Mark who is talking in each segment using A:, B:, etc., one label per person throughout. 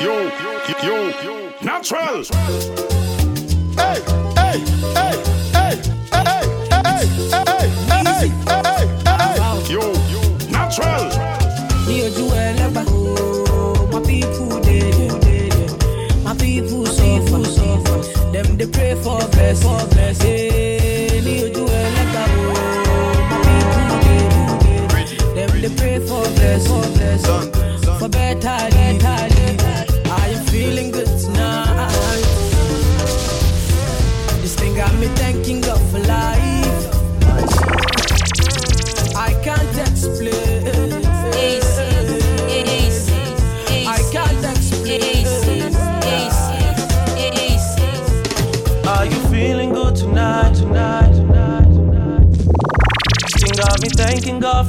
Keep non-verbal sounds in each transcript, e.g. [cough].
A: yo, yo, natural.
B: Hey, hey, hey,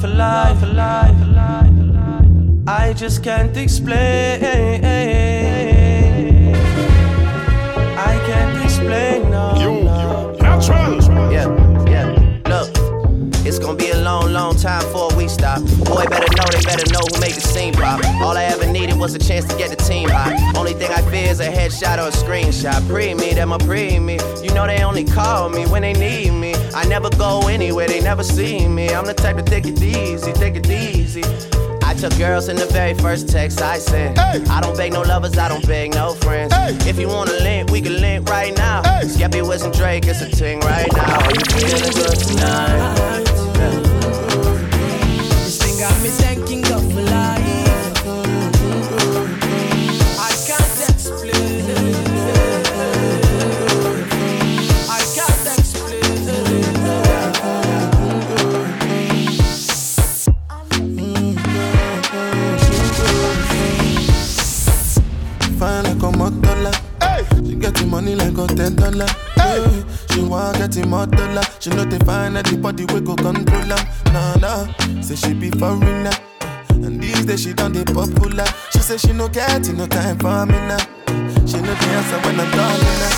C: thanking God for life,
D: for life, for life, life. I just can't explain. I can't explain, no.
A: Yo,
D: no.
A: natural.
E: Yeah, yeah. Look, it's gonna be a long, long time before we stop. Boy, better know, they better know who make the scene pop. All I ever needed was a chance to get the team hot. Only thing I fear is a headshot or a screenshot. Pre me, them a pre me. You know they only call me when they need me. I never go anywhere, they never see me. I'm the type to take it easy, take it easy. I took girls in the very first text I sent.
B: Hey.
E: I don't beg no lovers, I don't beg no friends.
B: Hey.
E: If you wanna link, we can link right now.
B: Hey.
E: Skepta, Wiz, and Drake, it's a ting right now. Are you feeling good tonight?
C: This
F: getting money like a ten dollar. Hey. She want getting more dollar. She know they find body we go control her. Nah nah, say she be foreigner. And these days she done the popular. She say she no getting no time for me now. She know the answer when I'm calling her.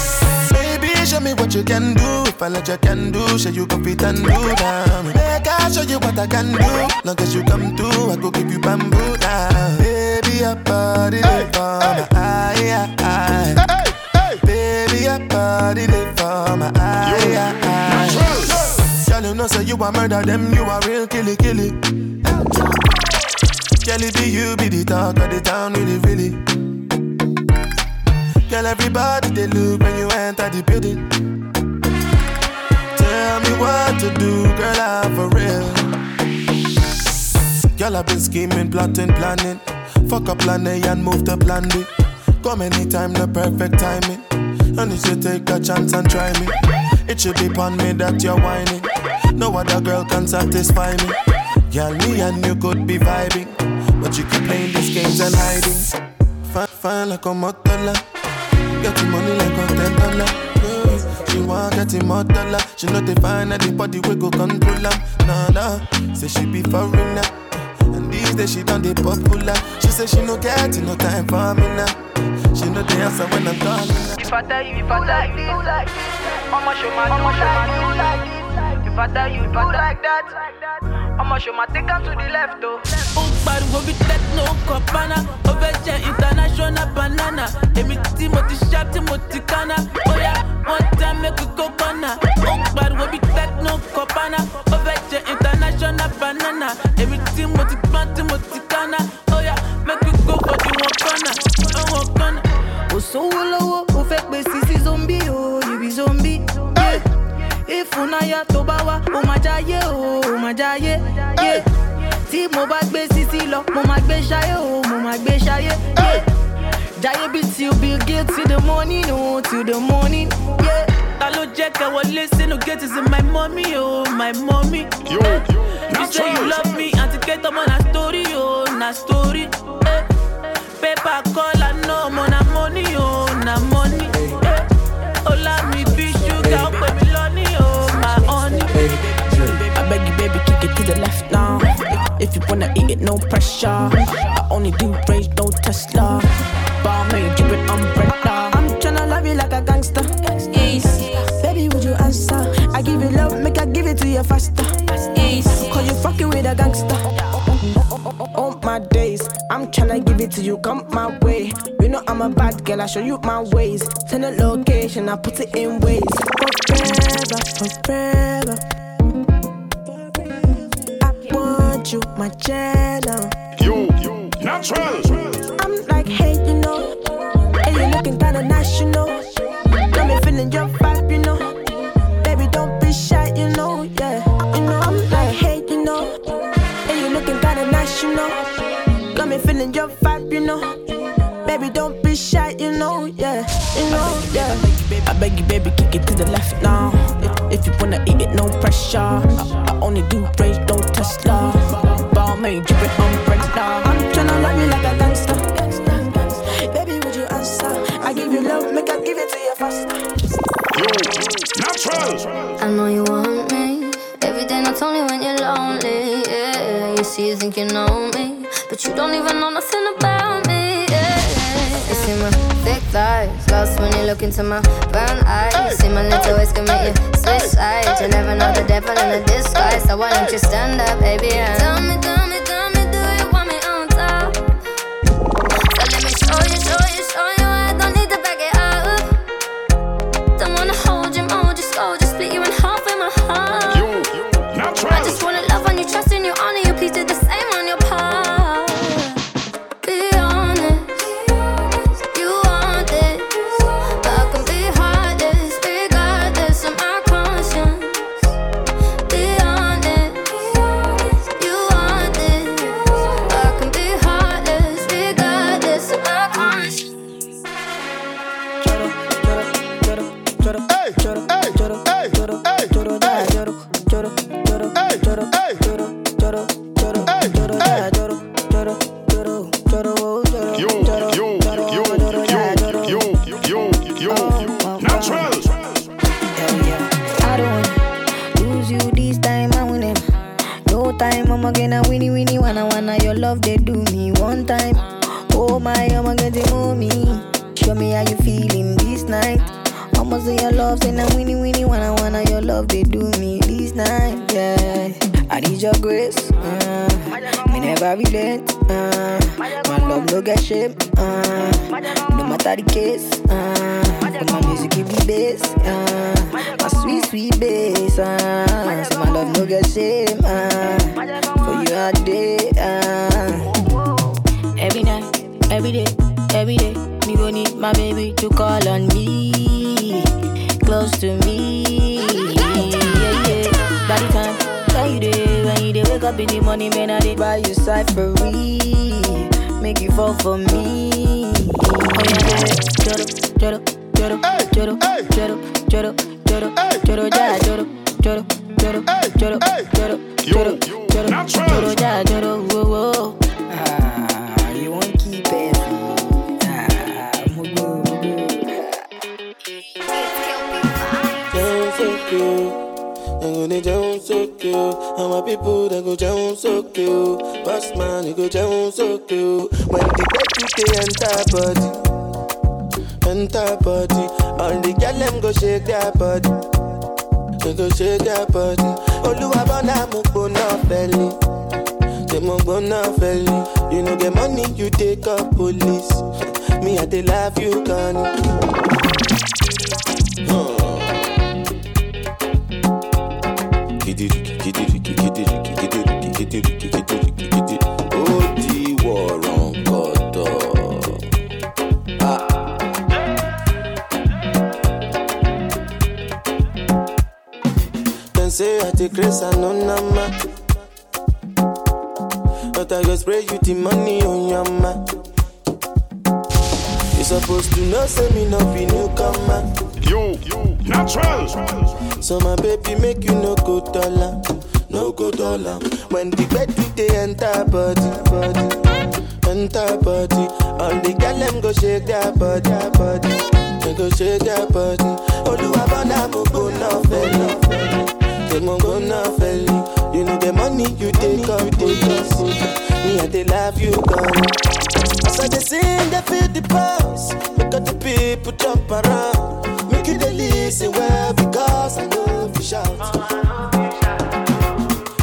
F: Baby, show me what you can do. If I let you can do, show you go fit and do that. Make I show you what I can do. Long as you come through, I go give you bamboo now. Baby, your body
B: Hey,
F: for
B: hey.
F: my eye, eye, your body they for my eye, eye, eye. Girl, you know say you a murder them, you a real killy killy. Girl, it be you be the talk of the town, really really. Girl, everybody they look when you enter the building. Tell me what to do, girl, I'm for real. Girl, I've been scheming, plotting, planning. Fuck up plan A and move to plan B. Come anytime, the perfect timing. And if you take a chance and try me. It should be upon me that you're whining. No other girl can satisfy me. Girl, me and you could be vibing. But you keep playing these games and hiding. Fine, fine like a motola. Getting money like a ten. She want getting more dollar. She know they find the body we go control her. Nah nah, say she be foreigner. And these days she done the popular. She say she no getting no time for me now. She no dancer when I'm talking.
D: If I die, if I die, you, I die, show my, I'ma show my, like this. If I die, if I die like that, I'ma show my take to the left, though.
C: Oh, but we be that no copana. Overture international banana. Emi ti sharp ti mo kana. Oh yeah, one time make we go banana. Oh, but we be that no copana. Overture international banana. Emi ti mo ti plant kana. Oh yeah, make we go for the one corner sówó lọ́wọ́ ó fẹ́ pè sí sí zombi o ibi zombi. Yeah. ìfúnnáyà tó bá wá ó máa jáyé o ó máa jáyé. Yeah tí mo bá gbé sisi lọ mo máa gbé ṣayé o mo máa gbé ṣayé. Yeah. Jayé bí till Bill Gates till the morning o till the morning. Yeah. Ta ló jẹ́ kẹ́ wọlé sínú gate is my mommy o my mommy.
A: Yo,
C: You say you love me àti kẹ́tọ́ ọmọ na story o na story. Eh. Paper call
G: If eat it, no pressure. I only do rage, no Tesla. Bar made, give it umbrella. I'm tryna love you like a gangster. Baby, would you answer? I give you love, make I give it to you faster. Cause you fucking with a gangster. All my days, I'm tryna give it to you, come my way. You know I'm a bad girl, I show you my ways. Send a location, I put it in ways. Forever, forever. You, my channel.
A: You, you, natural.
G: I'm like, hey, you know. Hey, you looking kinda nice, you know. Got me feeling your vibe, you know. Baby, don't be shy, you know, yeah. You know, I'm like, hey, you know. Hey, you looking kinda nice, you know. Got me feeling your vibe, you know. Baby, don't be shy, you know, yeah. You know, yeah. I beg you, baby, kick it to the left now. If, if you wanna eat it, no pressure. I, I only do rage, don't Tesla. Ball made, drip it umbrella. I'm tryna love you like a gangster. Baby, would you answer? I give you love, make I give it to you faster.
A: You, natural.
H: I know you want me. Every day, not only when you're lonely. Yeah, you see, you think you know into my brown eyes. See my little ways make you switch sides. You never know the devil in a disguise, so why don't you stand up, baby? And tell me, tell me,
I: close to me. Yeah, yeah. By the time when you day, when you day, wake up in the morning, man, I did buy you cyphery, make you fall for me. Oh yeah. Joro, joro, joro, joro, joro, joro, joro, joro, ja, joro, joro, joro, joro, joro, joro, joro, joro, ja, joro, whoa, whoa. Ah,
F: go jump so cute, o my people they go jump so cute, boss man you go jump so cute. when the baby dey enter body enter body all the girls them go shake their body they go shake their body olúwa bọ́dà mo gbóná belly, ṣe mo gbóná belly. you no get money you take call police [laughs] me i dey love you gan. Huh. Take grace and no nama. But I go spray you the money on your ma. You supposed to know say me no be newcomer.
A: You, you, natural.
F: So my baby make you no go dollar, no go dollar. When the bed they enter body, body, enter body. All the girl them go shake their body, body. They go shake their body. Oluwa bona mo go na feli, they mo go na feli. You know the money you take up, take up. Me I they love you, gone. As I they sing, they feel the pulse. Make all the people jump around. Make you they listen well because I know oh, if you shout.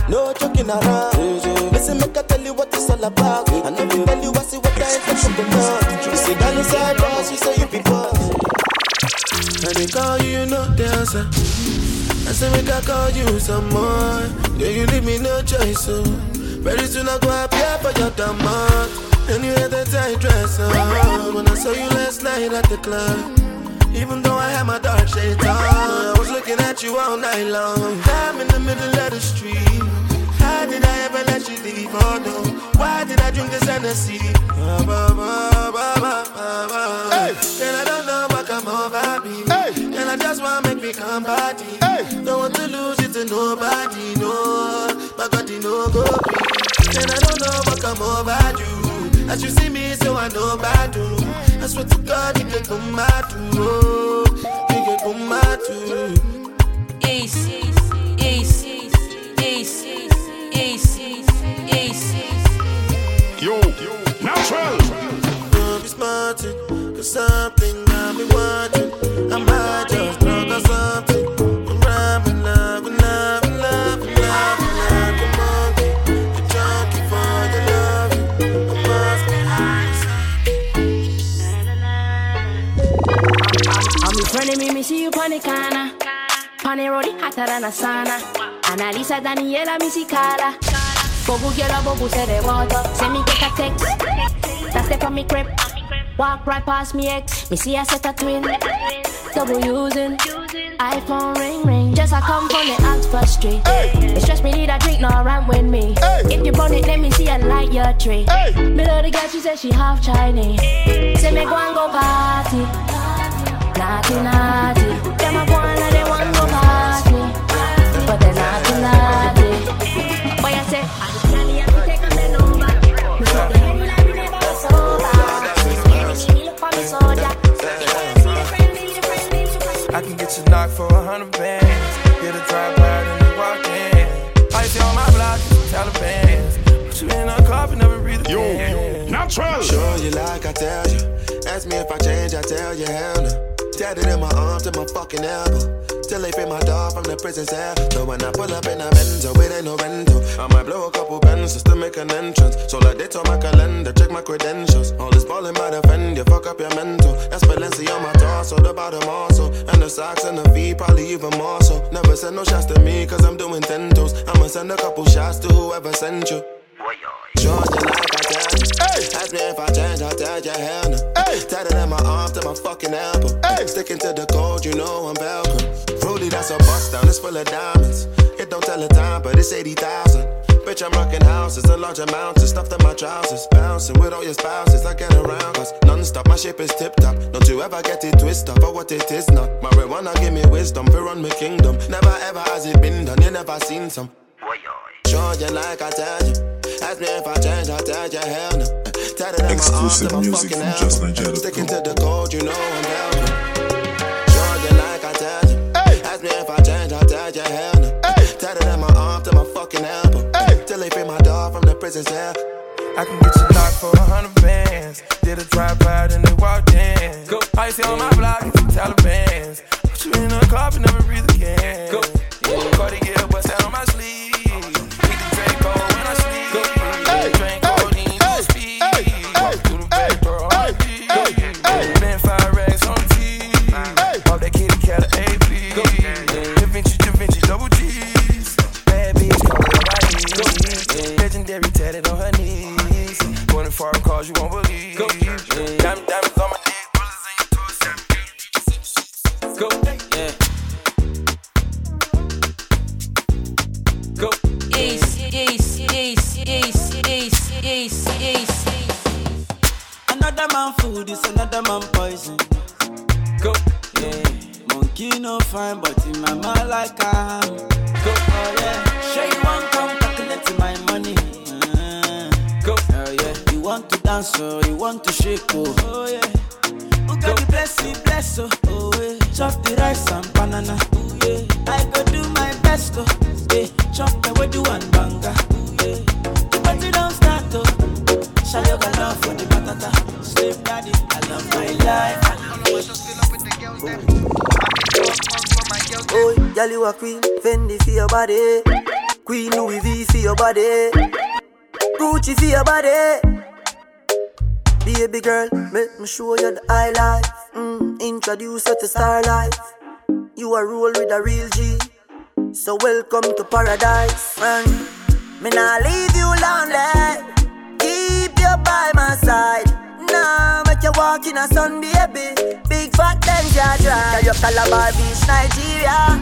F: No joking around. Listen, make I tell you what it's all about. I know me tell you I see what I is the coconut. You say girl inside boss, you say you be boss. And they call you, you know the answer. I say make I call you some more. Yeah, you leave me no choice, so very soon I go appear for your demand. And you had that tight dress on when I saw you last night at the club. Even though I had my dark shades on, I was looking at you all night long. I'm in the middle of the street. How did I ever let you leave? Oh no, why did I drink this Hennessy? Ba, ba, ba, ba, ba, ba. Hey. And I don't know what come over me. Hey. And I just wanna make me come body. Hey. Don't want to lose it to nobody, no. My God, you know go be. And I don't know what come over you. As you see me, so I know bad do. I swear to God, you can come out too. Oh, you can come out too.
J: Ace, ace, ace, ace, ace.
A: Yo, natural.
F: Don't be smarting, cause something got me watching.
K: Road, it hotter than a sauna. Analisa Daniela, Carla. Bobu girl, a bobu say the water. Send me get a text. That's step on me crib. Walk right past me ex. Me see a set a twin. Double using. iPhone ring ring. Just I come from the Oxford Street. It's just me need a drink, no run with me. If you burn it, let me see a light your tree. Me love the girl, she said she half Chinese. Say me go and go party. Naughty, naughty. Them a go and they want go party. But they naughty, naughty. Boy, I say, I just tell you to take a bend over. Me say, the henny like me never was sober. She look for me soldier.
L: I can get you knocked for a hundred bands. Get a drive by and you walk in. I see on my block, Taliban. Put you in a car, but never breathe again.
A: Natural.
F: Sure you like, I tell you. Ask me if I change, I tell you hell no. Tatted in my arm to my fucking elbow. Till they free my dog from the prison cell. So when I pull up in a Benzo, it ain't no rental. I might blow a couple pens just to make an entrance. So like they on my calendar, check my credentials. All this ballin' might offend you, fuck up your mental. That's Balenciaga on my torso, the bottom also. And the socks and the feet, probably even more so. Never send no shots to me, cause I'm doing ten toes. I'ma send a couple shots to whoever sent you. Like I tell you. Ask me if I change, I tell you hell no. Tatted in my arm to my fucking elbow. Sticking to the code, you know I'm Velcro. Rudy, that's a bust down, it's full of diamonds. It don't tell the time, but it's 80,000. Bitch, I'm rocking houses, a large amount of stuff in my trousers. Bouncing with all your spouses, I get around, cause non-stop, my ship is tip top. Don't you ever get it twisted for what it is not. Marijuana give me wisdom, for run my kingdom. Never ever has it been done, you never seen some. Sure, you like I tell you. Ask me if I change, I tell you hell no. Tatted in
M: Exclusive
F: to my
M: music
F: fucking
M: from
F: elbow.
M: JustNigeria.com.
F: Sticking to the code, you know I'm Velcro. Sure, like I tell you. Ask me if I change, I tell you hell no. Tatted in my arm to my fucking elbow. Till they free my dog from the prison cell.
L: I can get you knocked for a hundred bands. Did a drive by and they walked in. Go. I see on my block, it's the Taliban. Put you in a car, but never breathe again. Go. Cartier, bust that on my sleeve.
N: Shake oh. Oh yeah. Who got the bless me bless oh. Oh yeah. Chop the rice and banana. Oh yeah. I go do my best oh. Yeah. Chop the way do one banga. Oh yeah. The party don't start oh. Shall you go love for the batata? Slave daddy, I love my life. I love
O: Oh, girl, you a queen. Fendi for your body. Queen Louis V for your body. Gucci for your body. Baby girl, make me show you the high life. Mm, introduce you to star life. You are roll with a real G. So welcome to paradise, man. Me nah leave you lonely. Keep you by my side. Nah, make you walk in a sun, baby. Big fat danger drive. Tell you Calabar Beach, Nigeria.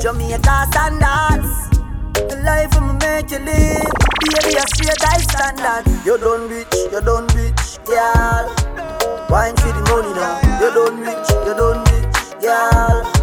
O: Jamaica standards. The life I'ma make you live. Baby, I a straight high standard. You done rich, you done rich, girl. Wine for the money now. You done rich, you done rich, girl.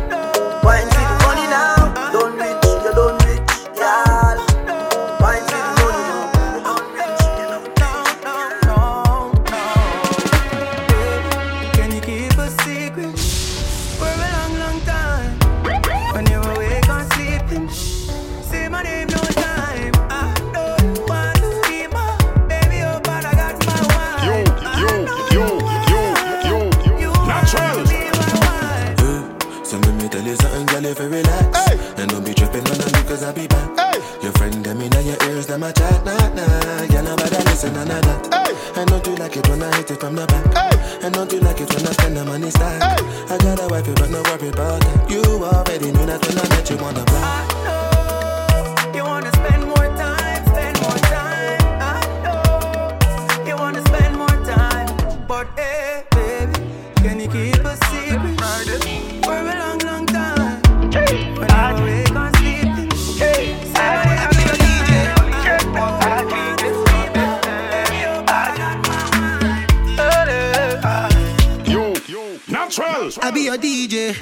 A: Natural.
F: I be your
P: DJ.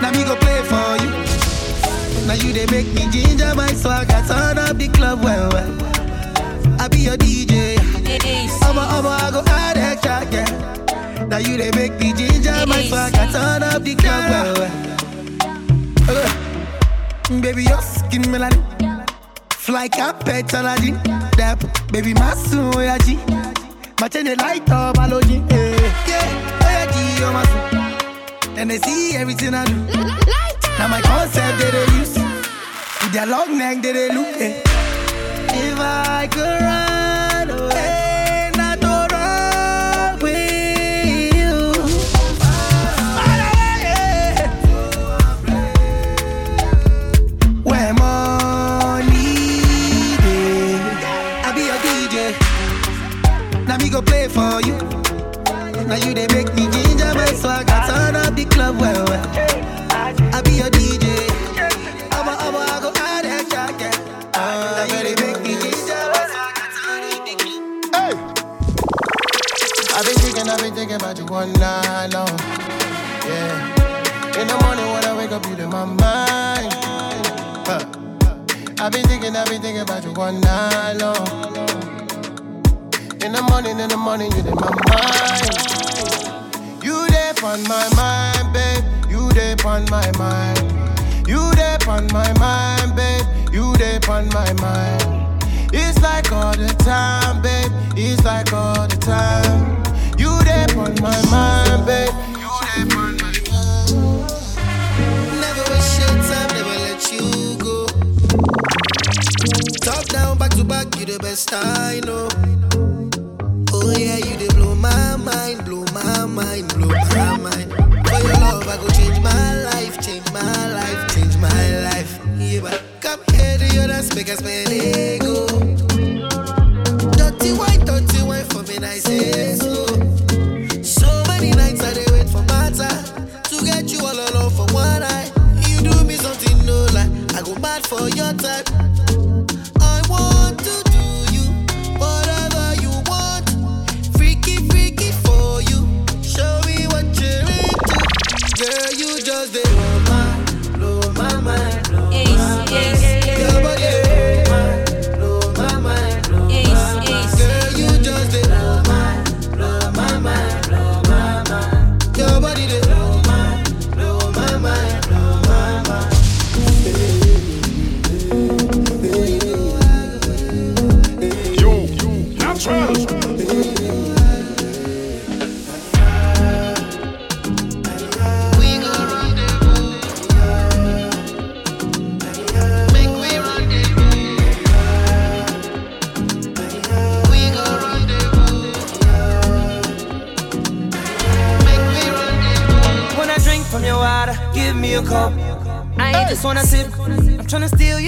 P: Now me go play for you. Now you they make me ginger my swag. I turn up the club well well. I be your DJ. I'ma I'ma I go add extra yeah. Now you they make me ginger my swag. I turn up the club well well. Uh, baby your skin melanin. Fly carpet Aladdin. Dap baby my soul ya G. My chain they light up balloon. Yeah, yeah, my soul. And they see everything I do. Now my concept that they use. With their long neck that they look. eh. If I could run away, your. Now you they make the well well. I be your DJ. I'ma I'ma I go add extra yeah. Now you they make me ginger. I turn up the club.
F: Hey.
P: I've been thinking, I've been thinking about you all night long. Yeah. In the morning when I wake up, you in my mind. Huh. I've been thinking, I've been thinking about you all night long. In the morning, in the morning, you in my mind. You there on my mind, babe. You there on my mind. You there on my mind, babe. You there on my mind. It's like all the time, babe. It's like all the time. You there on my mind, babe. You there on my mind. Never waste your time, never let you go. Top down, back to back, you the best I know. Oh yeah, you they blow my mind, blow my mind, blow my. I go change my life, change my life, change my life. Yeah, but come here to your dance, make us spend ego. Dirty wine, dirty wine for me, I say so. So many nights I dey wait for matter to get you all alone for one night. You do me something no lie, I go mad for your type.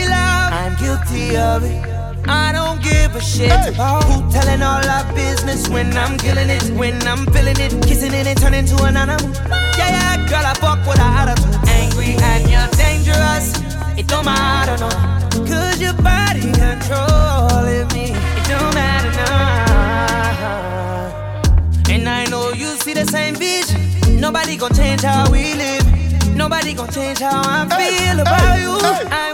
Q: love. I'm guilty of it. I don't give a shit. Hey. Who telling all our business when I'm killing it? When I'm feeling it, kissing it and turning to an animal. Yeah, yeah, girl, I fuck with a attitude. Angry and you're dangerous. It don't matter, no. Cause your body controlling me. It don't matter, no. And I know you see the same vision. Nobody gonna change how we live. Nobody gonna change how I feel about you. I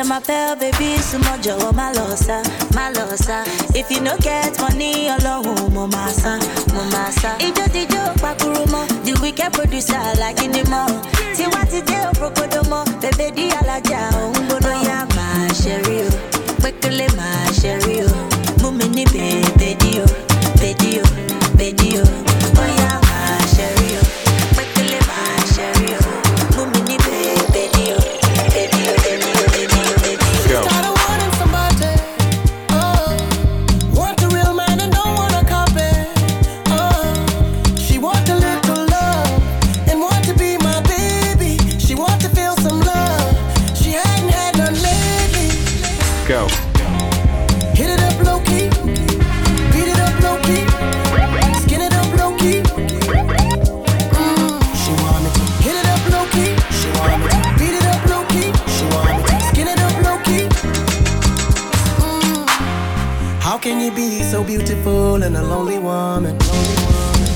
R: Je m'appelle baby, Sumojo, oh, Malosa, Malosa. If you no get money, alone, Momasa, Momasa. Ijo Dijo, Pakuruma, the wicked producer, like in the mall. Tiwati Deo, Prokodomo, Bebe Di
G: Alaja, Ungono Ya, Ma Sherio. Pekele Ma Sherio. Mumini Bebe Dio, Bebe Dio, Bebe Dio. beautiful and a lonely woman.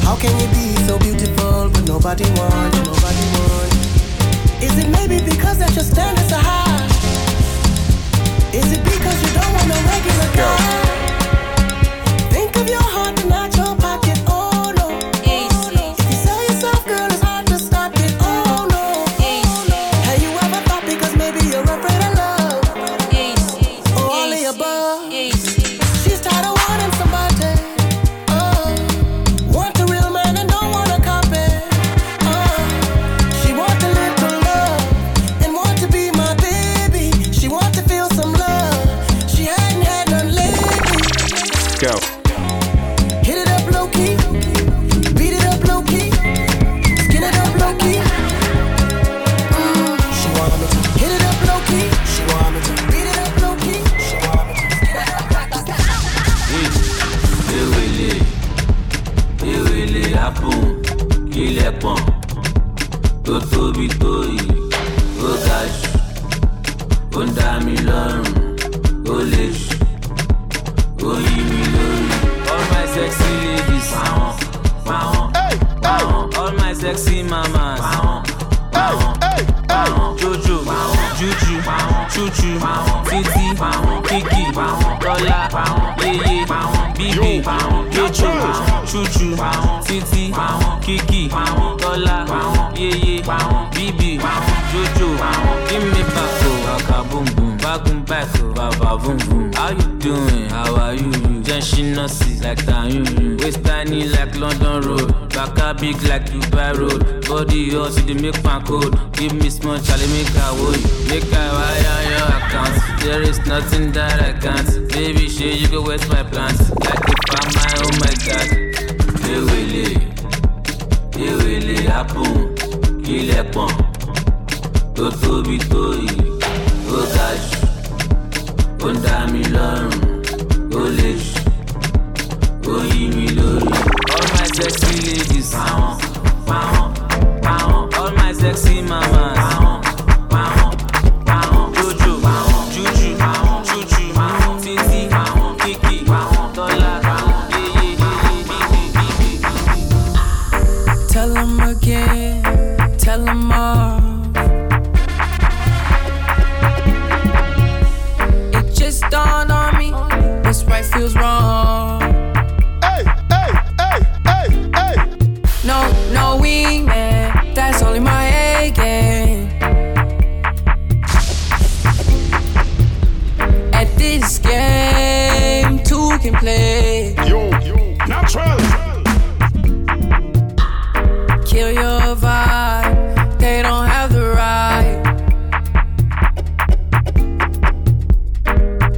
G: How can you be so beautiful but nobody wants you, nobody wants Is it maybe because that your standards are high? Is it because you don't want no regular guy?
S: big like Dubai road. Body yours, you dey make my code. Give me small Charlie make I woe. Make I wire your account. There is nothing that I can't. Baby, shit, you go waste my plans. Like if I'm my, oh my god. It will it, it will happen. Kill a pump. Tó tóbi tó yìí, ó ga jù, ó dá mi lọ́rùn, ó le jù, ó yí. sexy ladies. All my sexy mamas.
C: Your vibe. They don't have the right.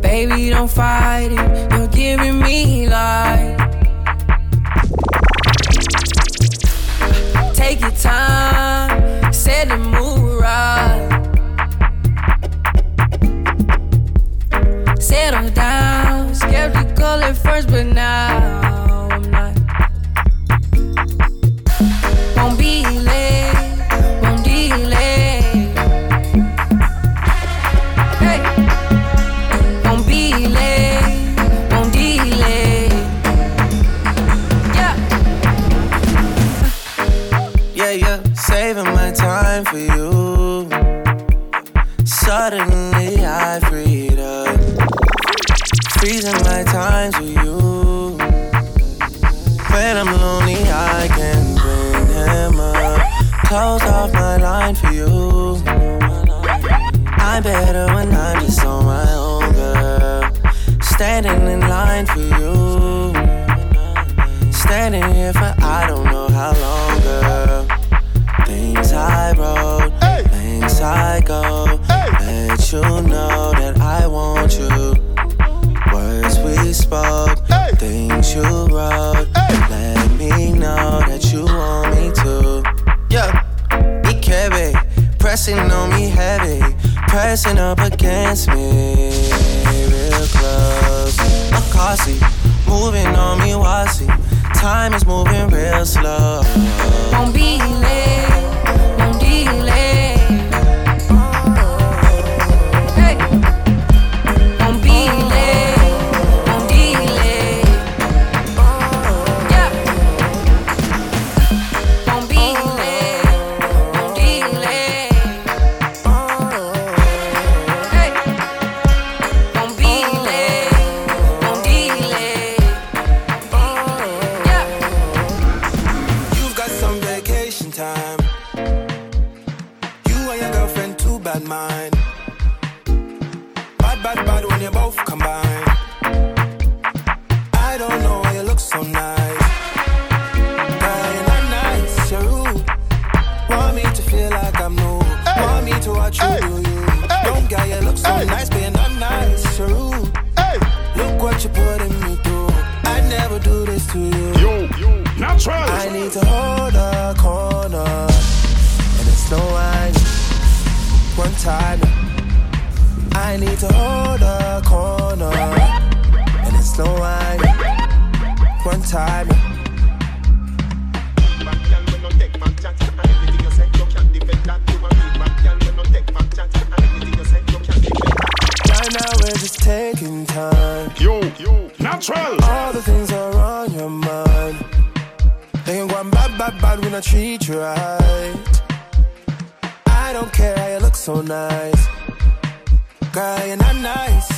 C: Baby, don't fight it. You're giving me life. Take your time, set the mood right. Settle down, skeptical at first, but now
D: Standing in line for you. Standing here for I don't know how long, girl. Things I wrote, things I go. Let you know that I want you. Words we spoke, things you wrote. Let me know that you want me to. Yeah, Ikebe, pressing on me heavy, pressing up against me, real close. Akasi, moving on me, wasi. Time is moving real slow.
C: Won't be late, won't delay.
L: Time.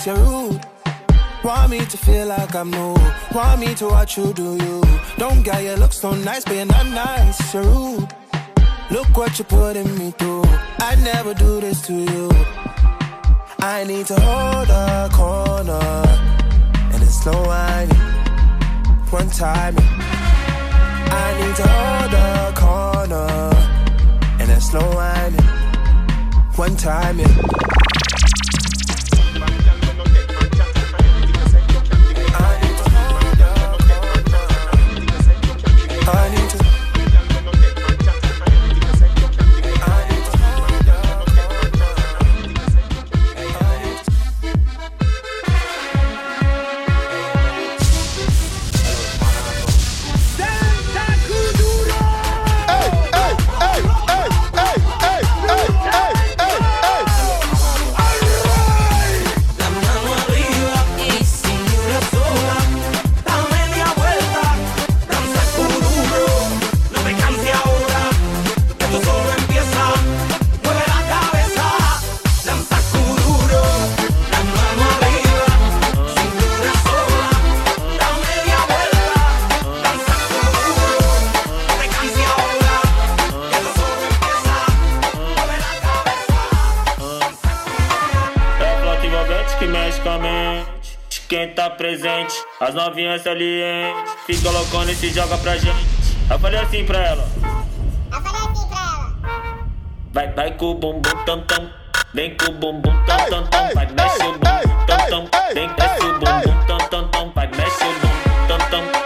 L: You're rude. Want me to feel like I'm new. Want me to watch you do you. Don't get you look so nice, you're not nice, you're rude. Look what you're putting me through. I never do this to you. I need to hold a corner. And it's slow whining. One time. I need to hold a corner. And it's no whining. One time. I
T: as novinhas salientes. Fica loucona e se joga pra gente. Eu falei assim pra ela: Vai, vai com o bumbum tam tam. Vem com o bumbum tam tam tam. Vai, mexe o bumbum tam tam. Vem, desce o bumbum tam tam tam. Vai, mexe o bumbum tam tam.